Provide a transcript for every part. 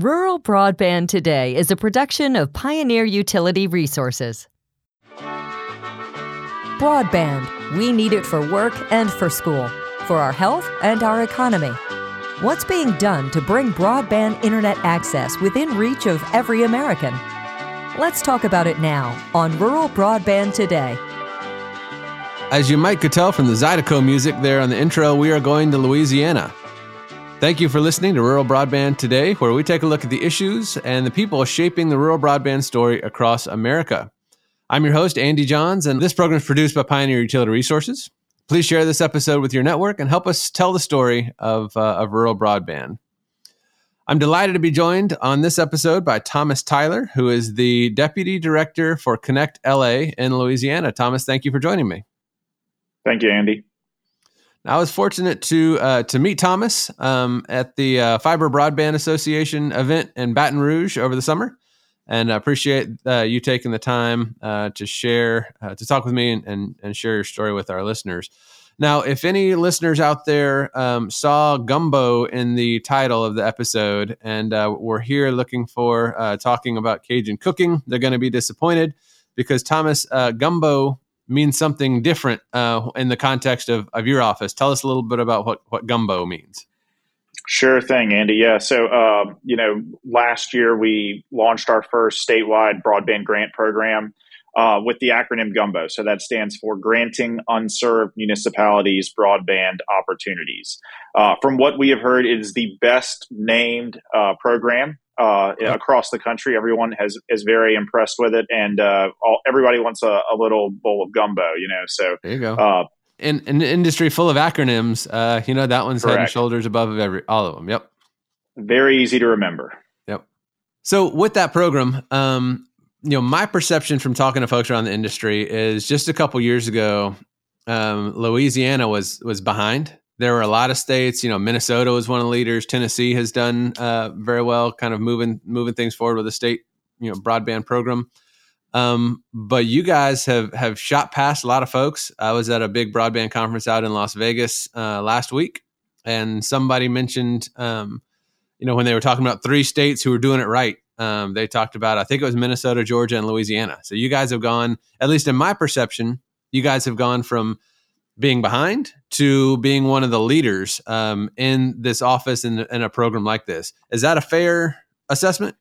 Rural Broadband Today is a production of Pioneer Utility Resources. Broadband, we need it for work and for school, for our health and our economy. What's being done to bring broadband internet access within reach of every American? Let's talk about it now on Rural Broadband Today. As you might could tell from the Zydeco music there on the intro, we are going to Louisiana. Thank you for listening to Rural Broadband Today, where we take a look at the issues and the people shaping the rural broadband story across America. I'm your host, Andy Johns, and this program is produced by Pioneer Utility Resources. Please share this episode with your network and help us tell the story of, uh, of rural broadband. I'm delighted to be joined on this episode by Thomas Tyler, who is the Deputy Director for Connect LA in Louisiana. Thomas, thank you for joining me. Thank you, Andy. I was fortunate to uh, to meet Thomas um, at the uh, Fiber Broadband Association event in Baton Rouge over the summer, and I appreciate uh, you taking the time uh, to share uh, to talk with me and, and, and share your story with our listeners. Now, if any listeners out there um, saw gumbo in the title of the episode and uh, were here looking for talking about Cajun cooking, they're going to be disappointed because Thomas Gumbo means something different uh, in the context of, of your office. Tell us a little bit about what, what gumbo means. Sure thing, Andy. Yeah. So, uh, you know, last year we launched our first statewide broadband grant program uh, with the acronym GUMBO. So that stands for Granting Unserved Municipalities Broadband Opportunities. Uh, from what we have heard, it is the best named uh, program uh, across the country. Everyone has is very impressed with it, and uh, all, everybody wants a, a, little bowl of gumbo. You know, so there you go. Uh, in, in an industry full of acronyms, uh, you know that one's correct. head and shoulders above every all of them. Yep. Very easy to remember. Yep. So with that program, um, you know, my perception from talking to folks around the industry is just a couple years ago, um, Louisiana was was behind there were a lot of states. You know, Minnesota was one of the leaders. Tennessee has done uh, very well, kind of moving moving things forward with a state you know broadband program. Um, but you guys have have shot past a lot of folks. I was at a big broadband conference out in Las Vegas uh, last week, and somebody mentioned, um, you know, when they were talking about three states who were doing it right. Um, they talked about, I think it was Minnesota, Georgia, and Louisiana. So you guys have gone, at least in my perception, you guys have gone from being behind to being one of the leaders um, in this office in, in a program like this. Is that a fair assessment?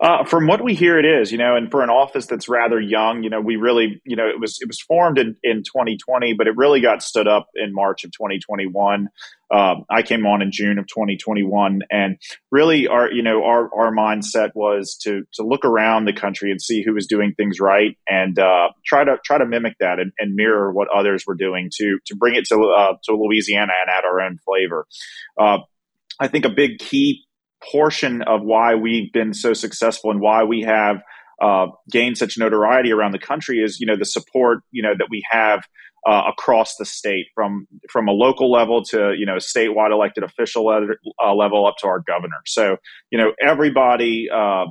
Uh, from what we hear, it is. You know, and for an office that's rather young, you know, we really, you know, it was it was formed in, in 2020, but it really got stood up in March of 2021. Um, I came on in June of 2021, and really, our you know our our mindset was to to look around the country and see who was doing things right, and uh, try to try to mimic that and, and, mirror what others were doing to to bring it to uh, to Louisiana and add our own flavor. Uh, I think a big key portion of why we've been so successful and why we have uh, gained such notoriety around the country is you know the support you know that we have uh, across the state from from a local level to you know statewide elected official level, uh, level up to our governor. So you know everybody uh,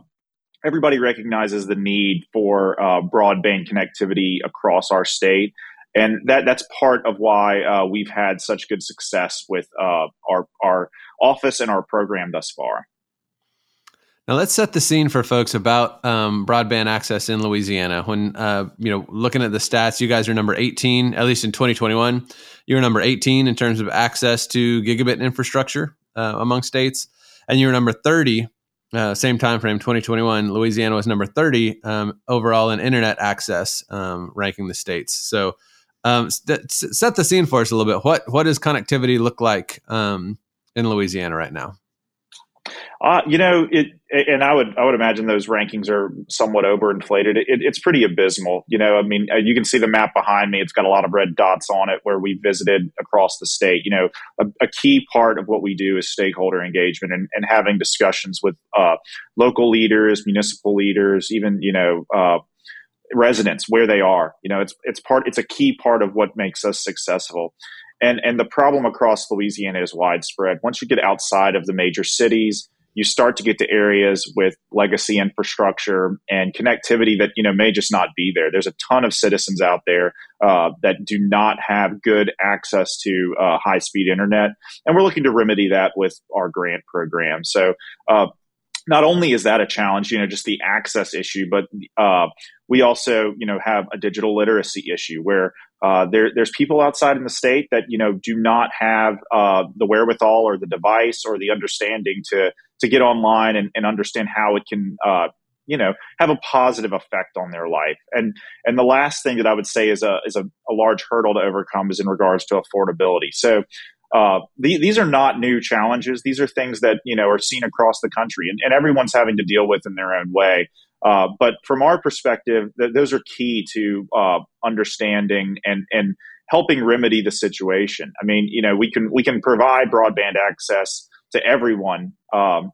everybody recognizes the need for uh, broadband connectivity across our state and that that's part of why uh, we've had such good success with uh, our our office and our program thus far. Now let's set the scene for folks about um, broadband access in Louisiana. When uh, you know, looking at the stats, you guys are number 18, at least in 2021. You're number 18 in terms of access to gigabit infrastructure uh, among states, and you're number 30. Uh, same time frame, 2021. Louisiana was number 30 um, overall in internet access, um, ranking the states. So um, st- set the scene for us a little bit. What what does connectivity look like um, in Louisiana right now? Uh, you know, it, and I would I would imagine those rankings are somewhat overinflated. It, it's pretty abysmal. You know, I mean, uh, you can see the map behind me. It's got a lot of red dots on it where we visited across the state. You know, a, a key part of what we do is stakeholder engagement and, and having discussions with uh, local leaders, municipal leaders, even you know uh, residents where they are. You know, it's it's part it's a key part of what makes us successful. And and the problem across Louisiana is widespread. Once you get outside of the major cities, you start to get to areas with legacy infrastructure and connectivity that you know may just not be there. There's a ton of citizens out there uh, that do not have good access to uh, high speed internet, and we're looking to remedy that with our grant program. So. Uh, not only is that a challenge, you know, just the access issue, but uh, we also, you know, have a digital literacy issue where uh, there, there's people outside in the state that you know do not have uh, the wherewithal or the device or the understanding to to get online and, and understand how it can uh, you know have a positive effect on their life. And and the last thing that I would say is a is a, a large hurdle to overcome is in regards to affordability. So. Uh, the, these are not new challenges. These are things that you know are seen across the country, and, and everyone's having to deal with in their own way. Uh, but from our perspective, th- those are key to uh, understanding and and helping remedy the situation. I mean, you know, we can we can provide broadband access to everyone, um,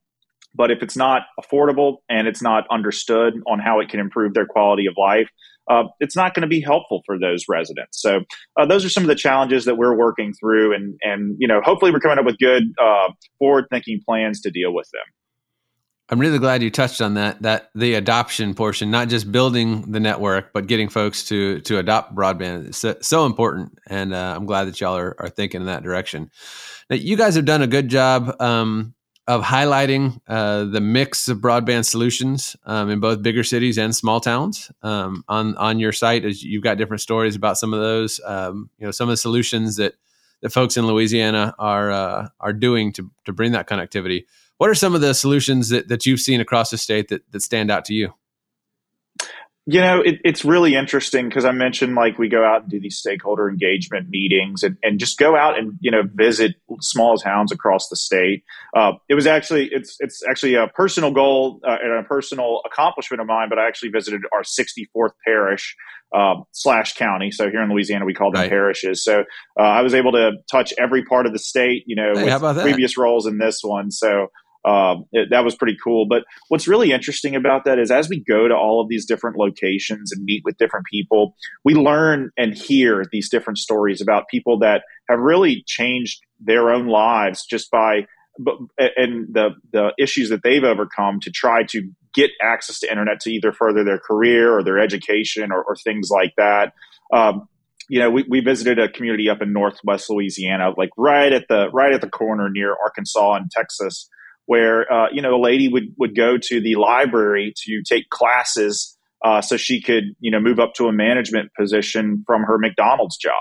but if it's not affordable and it's not understood on how it can improve their quality of life, uh, it's not going to be helpful for those residents. So uh, those are some of the challenges that we're working through, and and you know, hopefully, we're coming up with good uh, forward thinking plans to deal with them. I'm really glad you touched on that that the adoption portion, not just building the network, but getting folks to to adopt broadband is so, so important. And uh, I'm glad that y'all are, are thinking in that direction. Now, you guys have done a good job um, of highlighting uh, the mix of broadband solutions um, in both bigger cities and small towns. Um, on on your site, as you've got different stories about some of those, um, you know, some of the solutions that that folks in Louisiana are uh, are doing to to bring that connectivity. What are some of the solutions that, that you've seen across the state that, that stand out to you? You know, it, it's really interesting because I mentioned like we go out and do these stakeholder engagement meetings and, and just go out and you know visit small towns across the state. Uh, it was actually it's it's actually a personal goal uh, and a personal accomplishment of mine. But I actually visited our 64th parish uh, slash county. So here in Louisiana, we call them right. parishes. So uh, I was able to touch every part of the state. You know, hey, with previous roles in this one. So um, it, that was pretty cool. But what's really interesting about that is as we go to all of these different locations and meet with different people, we learn and hear these different stories about people that have really changed their own lives just by and the the issues that they've overcome to try to get access to internet to either further their career or their education or, or things like that. Um, you know, we, we visited a community up in Northwest Louisiana, like right at the right at the corner near Arkansas and Texas, where uh, you know a lady would would go to the library to take classes uh, so she could you know move up to a management position from her McDonald's job.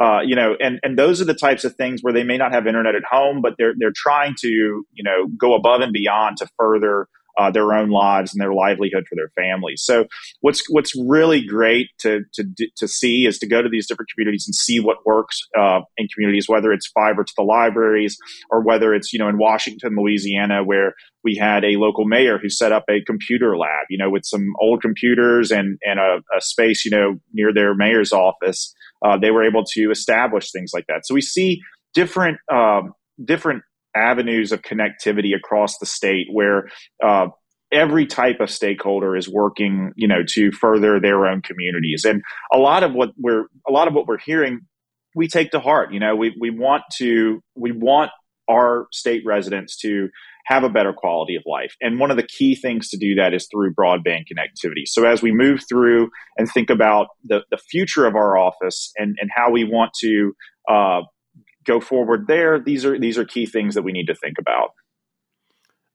Uh, you know, and and those are the types of things where they may not have internet at home, but they're they're trying to you know go above and beyond to further uh, their own lives and their livelihood for their families. So what's what's really great to to to see is to go to these different communities and see what works uh, in communities, whether it's fiber to the libraries or whether it's you know in Washington, Louisiana, where we had a local mayor who set up a computer lab, you know, with some old computers and and a, a space, you know, near their mayor's office. Uh, they were able to establish things like that. So we see different um, different avenues of connectivity across the state where uh, every type of stakeholder is working you know to further their own communities. And a lot of what we're a lot of what we're hearing we take to heart you know we, we want to we want our state residents to have a better quality of life. And one of the key things to do that is through broadband connectivity. So as we move through and think about the, the future of our office and, and how we want to uh, go forward there, these are these are key things that we need to think about.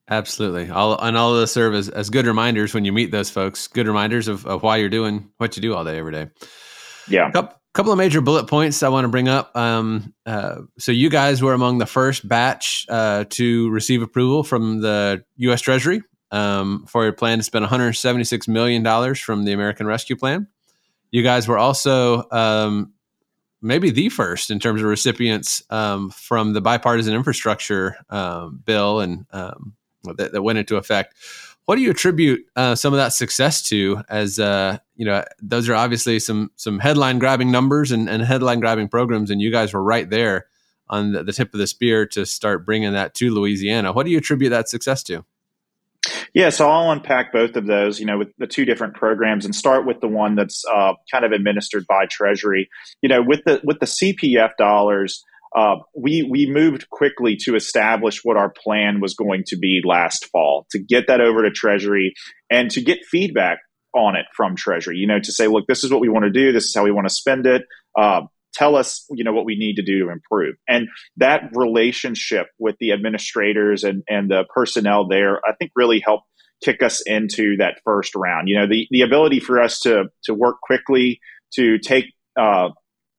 Absolutely. All and all of those serve as, as good reminders when you meet those folks, good reminders of, of why you're doing what you do all day, every day. Yeah. Couple, couple of major bullet points I want to bring up. Um, uh, so you guys were among the first batch uh, to receive approval from the U.S. Treasury um, for your plan to spend 176 million dollars from the American Rescue Plan. You guys were also um, maybe the first in terms of recipients um, from the bipartisan infrastructure um, bill and um, that, that, went into effect. What do you attribute uh, some of that success to? As uh, you know, those are obviously some some headline grabbing numbers and, and headline grabbing programs, and you guys were right there on the, the tip of the spear to start bringing that to Louisiana. What do you attribute that success to? Yeah, so I'll unpack both of those, you know, with the two different programs, and start with the one that's uh, kind of administered by Treasury. You know, with the with the CPF dollars, uh, we we moved quickly to establish what our plan was going to be last fall to get that over to Treasury and to get feedback on it from Treasury. You know, to say, look, this is what we want to do. This is how we want to spend it. Uh, tell us, you know, what we need to do to improve. And that relationship with the administrators and and the personnel there, I think, really helped kick us into that first round. You know, the the ability for us to to work quickly to take uh,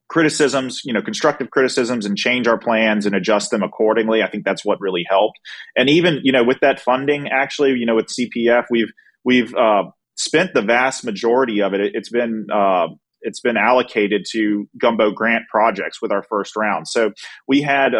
criticisms, you know, constructive criticisms and change our plans and adjust them accordingly. I think that's what really helped. And even, you know, with that funding, actually, you know, with CPF, we've we've uh, spent the vast majority of it. it has been uh, it's been allocated to gumbo grant projects with our first round. So we had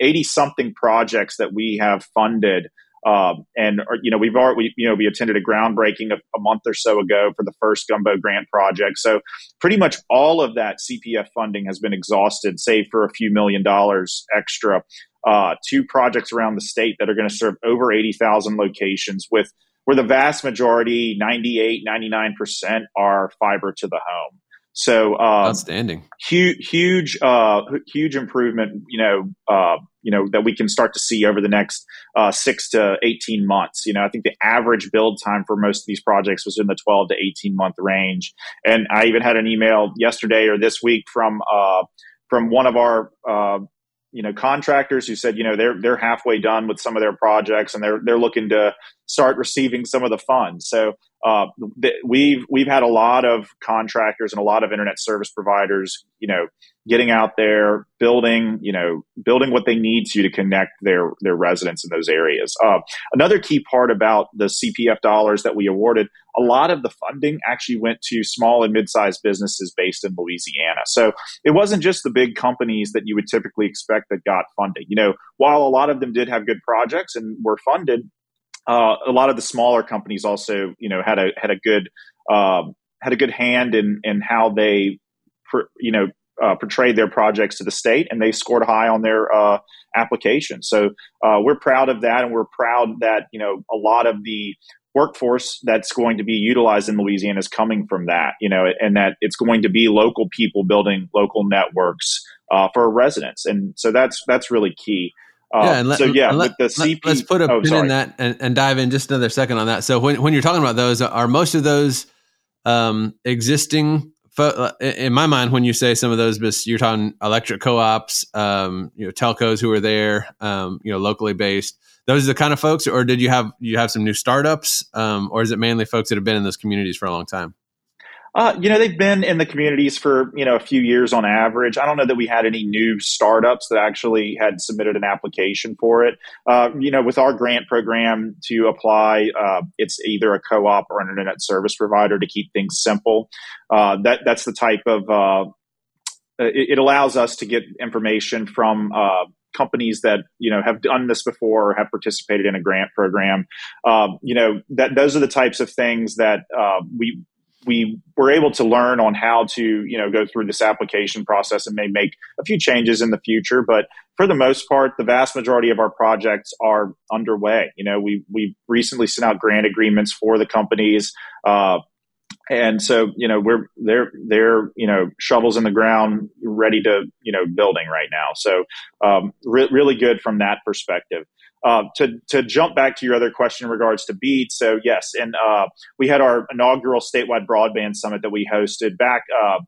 eighty um, something projects that we have funded um, and you know we've already we, you know we attended a groundbreaking a, a, month or so ago for the first Gumbo grant project. So pretty much all of that CPF funding has been exhausted, save for a few million dollars extra. Uh, two projects around the state that are going to serve over eighty thousand locations with where the vast majority 98 99% are fiber to the home so um, outstanding, huge, huge, uh, huge improvement. You know, uh, you know that we can start to see over the next uh, six to eighteen months. You know, I think the average build time for most of these projects was in the twelve to eighteen month range. And I even had an email yesterday or this week from uh, from one of our uh, you know contractors who said you know they're they're halfway done with some of their projects and they're they're looking to start receiving some of the funds. So uh, th- we've we've had a lot of contractors and a lot of internet service providers, you know, getting out there, building, you know, building what they need to to connect their their residents in those areas. Uh, another key part about the CPF dollars that we awarded, a lot of the funding actually went to small and mid-sized businesses based in Louisiana. So it wasn't just the big companies that you would typically expect that got funding. You know, while a lot of them did have good projects and were funded, uh, a lot of the smaller companies also, you know, had a had a good um, had a good hand in in how they, you know, uh, portrayed their projects to the state, and they scored high on their uh, application. So uh, we're proud of that, and we're proud that you know a lot of the workforce that's going to be utilized in Louisiana is coming from that, you know, and that it's going to be local people building local networks uh, for residents, and so that's that's really key. Uh, yeah, and let, so yeah, let, with the CP, let, us put a oh, pin sorry. in that and, and, dive in just another second on that. So when when you're talking about those, are most of those um, existing? Fo- in my mind, when you say some of those, you're talking electric co-ops, um, you know, telcos who are there, um, you know, locally based. Those are the kind of folks, or did you have you have some new startups, um, or is it mainly folks that have been in those communities for a long time? Uh, you know, they've been in the communities for, you know, a few years on average. I don't know that we had any new startups that actually had submitted an application for it. Uh, you know, with our grant program to apply, uh, it's either a co op or an internet service provider to keep things simple. Uh, that That's the type of, uh, it, it, allows us to get information from uh, companies that you know have done this before or have participated in a grant program. Uh, you know that those are the types of things that uh, we we were able to learn on how to you know go through this application process and may make a few changes in the future. But for the most part the vast majority of our projects are underway. You know we we recently sent out grant agreements for the companies uh, and so you know we're they're they're you know shovels in the ground ready to you know building right now. So um, re- really good from that perspective uh, to to jump back to your other question in regards to BEAD, so yes, and uh, we had our inaugural statewide broadband summit that we hosted back uh,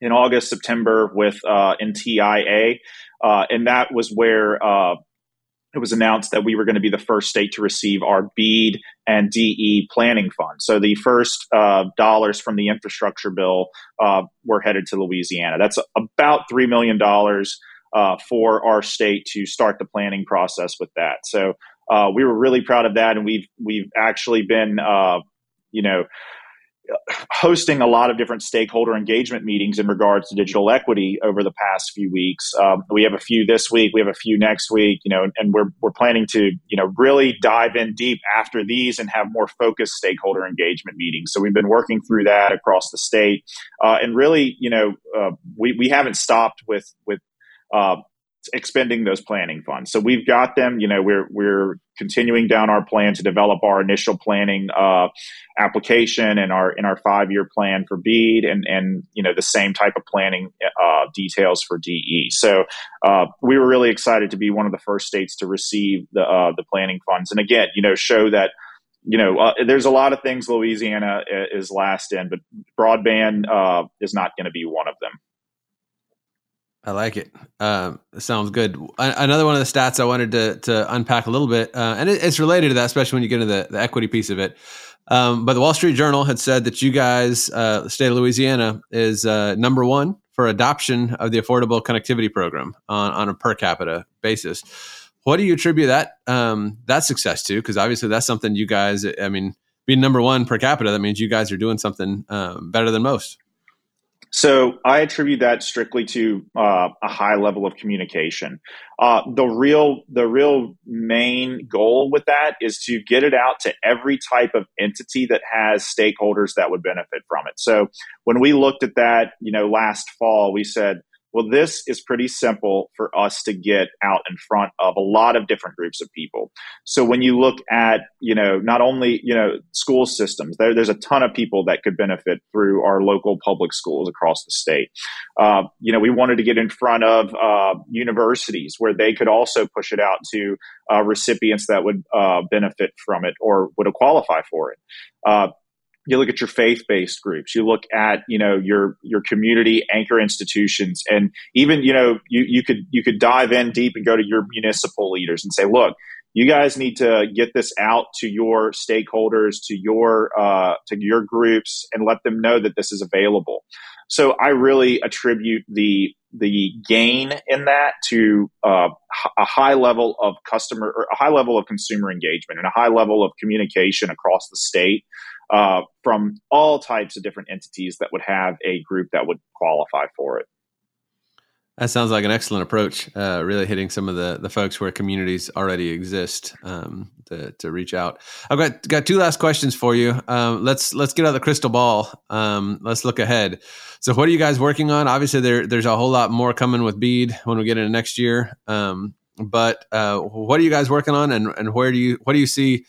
in August, September with uh, NTIA, uh, and that was where uh, it was announced that we were going to be the first state to receive our BEAD and DE planning fund. So the first uh, dollars from the infrastructure bill uh, were headed to Louisiana. That's about $3 million uh, for our state to start the planning process with that. So uh, we were really proud of that, and we've we've actually been, uh, you know, hosting a lot of different stakeholder engagement meetings in regards to digital equity over the past few weeks. Um, we have a few this week, we have a few next week, you know, and we're we're planning to you know really dive in deep after these and have more focused stakeholder engagement meetings. So we've been working through that across the state, uh, and really, you know, uh, we we haven't stopped with with uh, expending those planning funds. So we've got them. You know, we're we're continuing down our plan to develop our initial planning uh, application and our in our five year plan for BEAD, and and you know the same type of planning uh, details for DE. So uh, we were really excited to be one of the first states to receive the uh, the planning funds, and again, you know, show that you know, uh, there's a lot of things Louisiana is last in, but broadband uh, is not going to be one of them. I like it. Uh, sounds good. Another one of the stats I wanted to to unpack a little bit, uh, and it, it's related to that, especially when you get into the, the equity piece of it. Um, but the Wall Street Journal had said that you guys, uh, the state of Louisiana, is uh, number one for adoption of the Affordable Connectivity Program on, on a per capita basis. What do you attribute that um, that success to? Because obviously that's something you guys. I mean, being number one per capita, that means you guys are doing something um, better than most. So I attribute that strictly to uh, a high level of communication. Uh, the real the real main goal with that is to get it out to every type of entity that has stakeholders that would benefit from it. So when we looked at that, you know, last fall, we said well, this is pretty simple for us to get out in front of a lot of different groups of people. So when you look at, you know, not only, you know, school systems, there, there's a ton of people that could benefit through our local public schools across the state. Uh, you know, we wanted to get in front of uh, universities where they could also push it out to uh, recipients that would uh, benefit from it or would qualify for it. You look at your faith-based groups you look at you know your your community anchor institutions and even you know you you could you could dive in deep and go to your municipal leaders and say look you guys need to get this out to your stakeholders to your uh, to your groups and let them know that this is available. So i really attribute the the gain in that to uh, a high level of customer or a high level of consumer engagement and a high level of communication across the state uh, from all types of different entities that would have a group that would qualify for it. That sounds like an excellent approach. Uh, really hitting some of the the folks where communities already exist um, to to reach out. I've got got two last questions for you. Um, let's let's get out the crystal ball. Um, let's look ahead. So, what are you guys working on? Obviously, there there's a whole lot more coming with BEAD when we get into next year. Um, but uh, what are you guys working on, and and where do you what do you see?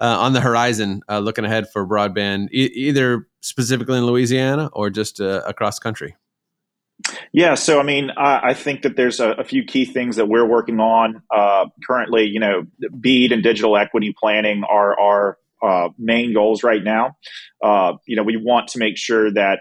Uh, on the horizon, uh, looking ahead for broadband, e- either specifically in Louisiana or just uh, across country? Yeah, so I mean, I, I think that there's a, a, few key things that we're working on uh, currently. You know, BEAD and digital equity planning are our uh, main goals right now. Uh, you know, we want to make sure that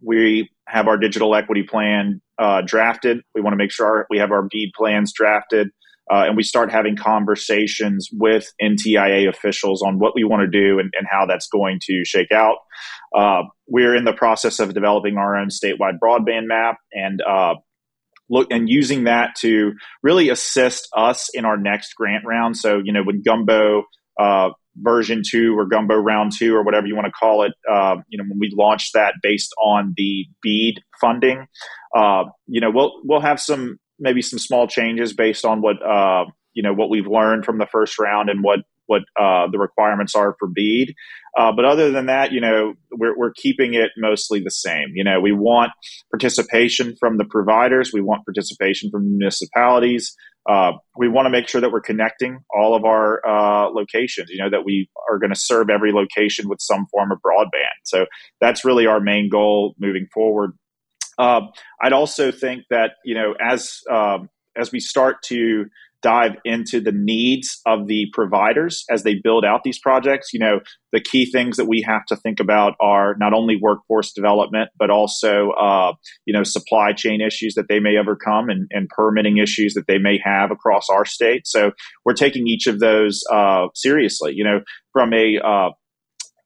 we have our digital equity plan drafted. We want to make sure our, we have our BEAD plans drafted uh, and we start having conversations with NTIA officials on what we want to do and, and how that's going to shake out. Uh, we're in the process of developing our own statewide broadband map and uh, look and using that to really assist us in our next grant round. So, you know, when Gumbo uh, version two or Gumbo round two or whatever you want to call it, uh, you know, when we launch that based on the BEAD funding, uh, you know, we'll we'll have some maybe some small changes based on what uh, you know what we've learned from the first round and what what uh, the requirements are for BEAD. Uh, but other than that, you know, we're, we're keeping it mostly the same. You know, we want participation from the providers. We want participation from municipalities. Uh, we want to make sure that we're connecting all of our uh, locations. You know, that we are going to serve every location with some form of broadband. So that's really our main goal moving forward. Uh, I'd also think that you know as um, as we start to dive into the needs of the providers as they build out these projects, you know the key things that we have to think about are not only workforce development but also uh, you know supply chain issues that they may overcome and, and, permitting issues that they may have across our state. So we're taking each of those uh, seriously. You know from a uh,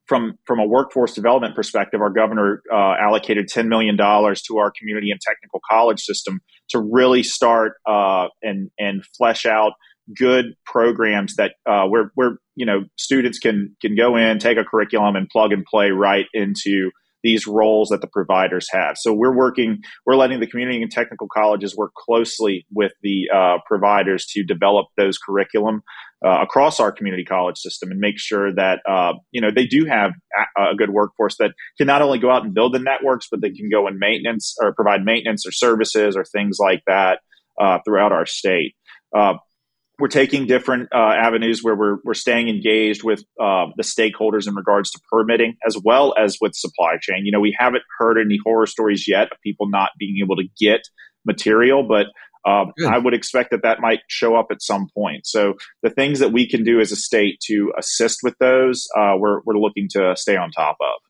from from a workforce development perspective, our governor uh, allocated ten million dollars to our community and technical college system to really start uh, and and flesh out good programs that uh, where where you know students can can go in, take a curriculum, and plug and play right into these roles that the providers have. So we're working, we're letting the community and technical colleges work closely with the uh, providers to develop those curriculum uh, across our community college system and make sure that uh, you know they do have a, a, good workforce that can not only go out and build the networks, but they can go and maintenance or provide maintenance or services or things like that. uh, throughout our state. We're taking different uh, avenues where we're, we're staying engaged with uh, the stakeholders in regards to permitting as well as with supply chain. You know, we haven't heard any horror stories yet of people not being able to get material, but um, I would expect that that might show up at some point. So the things that we can do as a state to assist with those, uh, we're, we're looking to stay on top of.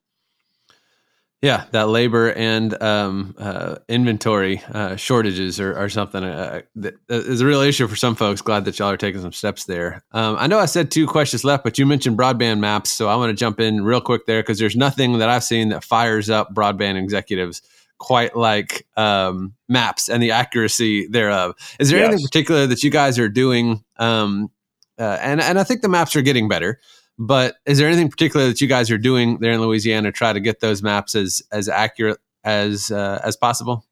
Yeah, that labor and um, uh, inventory uh, shortages or, or something uh, that is a real issue for some folks. Glad that y'all are taking some steps there. Um, I know I said two questions left, but you mentioned broadband maps, so I want to jump in real quick there because there's nothing that I've seen that fires up broadband executives quite like um, maps and the accuracy thereof. Is there yes. anything particular that you guys are doing? Um, uh, and and I think the maps are getting better. But is there anything particular that you guys are doing there in Louisiana to try to get those maps as as accurate as uh, as possible?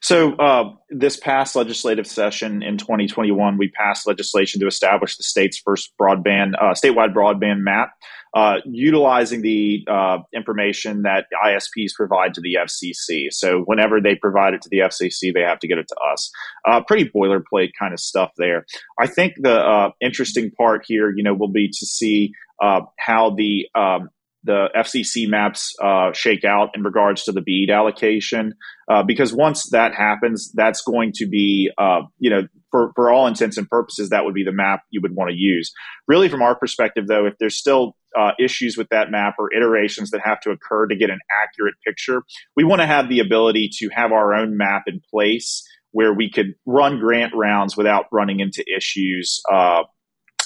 So, uh, this past legislative session in 2021, we passed legislation to establish the state's first broadband, uh, statewide broadband map, uh, utilizing the uh, information that ISPs provide to the FCC. So, whenever they provide it to the FCC, they have to get it to us. Uh, pretty boilerplate kind of stuff there. I think the uh, interesting part here, you know, will be to see how the um, the FCC maps uh, shake out in regards to the BEAD allocation. Uh, because once that happens, that's going to be, uh, you know, for, for all intents and purposes, that would be the map you would want to use. Really, from our perspective, though, if there's still uh, issues with that map or iterations that have to occur to get an accurate picture, we want to have the ability to have our own map in place where we could run grant rounds without running into issues, uh,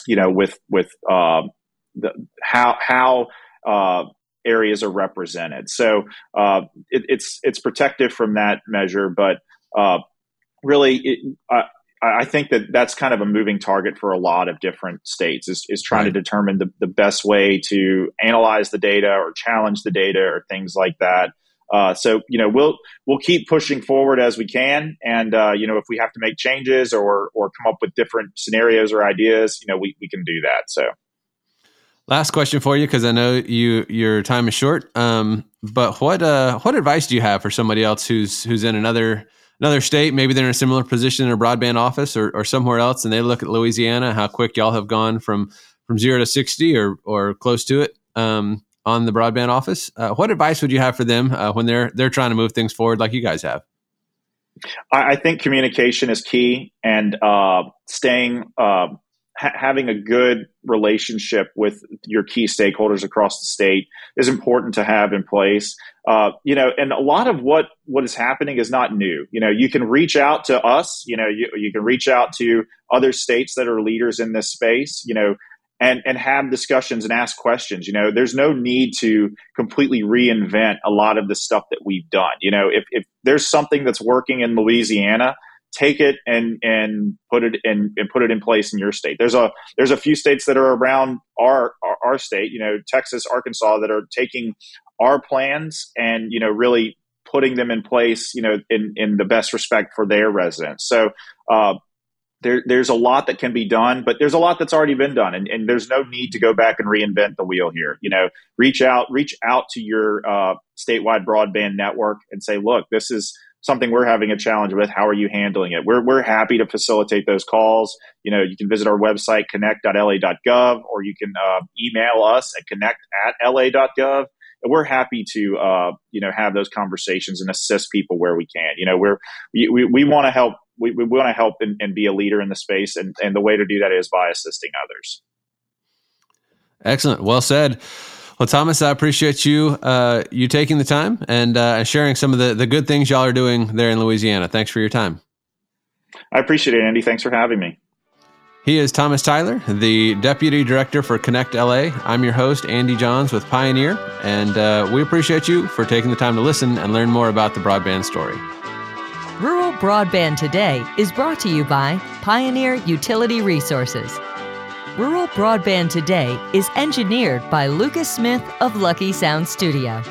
you know, with with uh, the, how how uh, areas are represented. So uh, it, it's it's protective from that measure, but uh, really, it, I, I think that that's kind of a moving target for a lot of different states is, is trying right. to determine the, the best way to analyze the data or challenge the data or things like that. Uh, so you know we'll we'll keep pushing forward as we can, and uh, you know if we have to make changes or or come up with different scenarios or ideas, you know we, we can do that. So Last question for you, because I know you your time is short. Um, but what uh, what advice do you have for somebody else who's who's in another another state? Maybe they're in a similar position in a broadband office or, or somewhere else, and they look at Louisiana, how quick y'all have gone from from zero to sixty or or close to it um, on the broadband office. Uh, what advice would you have for them uh, when they're they're trying to move things forward like you guys have? I, I think communication is key, and uh, staying uh, ha- having a good relationship with your key stakeholders across the state is important to have in place. Uh, you know, and a lot of what what is happening is not new. You know, you can reach out to us. You know, you, you can reach out to other states that are leaders in this space. You know, and and have discussions and ask questions. You know, there's no need to completely reinvent a lot of the stuff that we've done. You know, if if there's something that's working in Louisiana take it and and put it in and put it in place in your state. There's a there's a few states that are around our our, our state, you know, Texas, Arkansas, that are taking our plans and you know really putting them in place, you know, in in the best respect for their residents. So. Uh, there, there's a lot that can be done, but there's a lot that's already been done, and, and there's no need to go back and reinvent the wheel here. You know, reach out, reach out to your uh, statewide broadband network and say, look, this is something we're having a challenge with. How are you handling it? We're, we're happy to facilitate those calls. You know, you can visit our website, connect.la.gov, or you can uh, email us at connect at la.gov. And we're happy to, uh, you know, have those conversations and assist people where we can. You know, we're, we, we, we want to help. We, we want to help and, and be a leader in the space. And, and the way to do that is by assisting others. Excellent. Well said. Well, Thomas, I appreciate you uh, you taking the time and uh, sharing some of the, the good things y'all are doing there in Louisiana. Thanks for your time. I appreciate it, Andy. Thanks for having me. He is Thomas Tyler, the Deputy Director for Connect LA. I'm your host, Andy Johns with Pioneer, and uh, we appreciate you for taking the time to listen and learn more about the broadband story. Rural Broadband Today is brought to you by Pioneer Utility Resources. Rural Broadband Today is engineered by Lucas Smith of Lucky Sound Studio.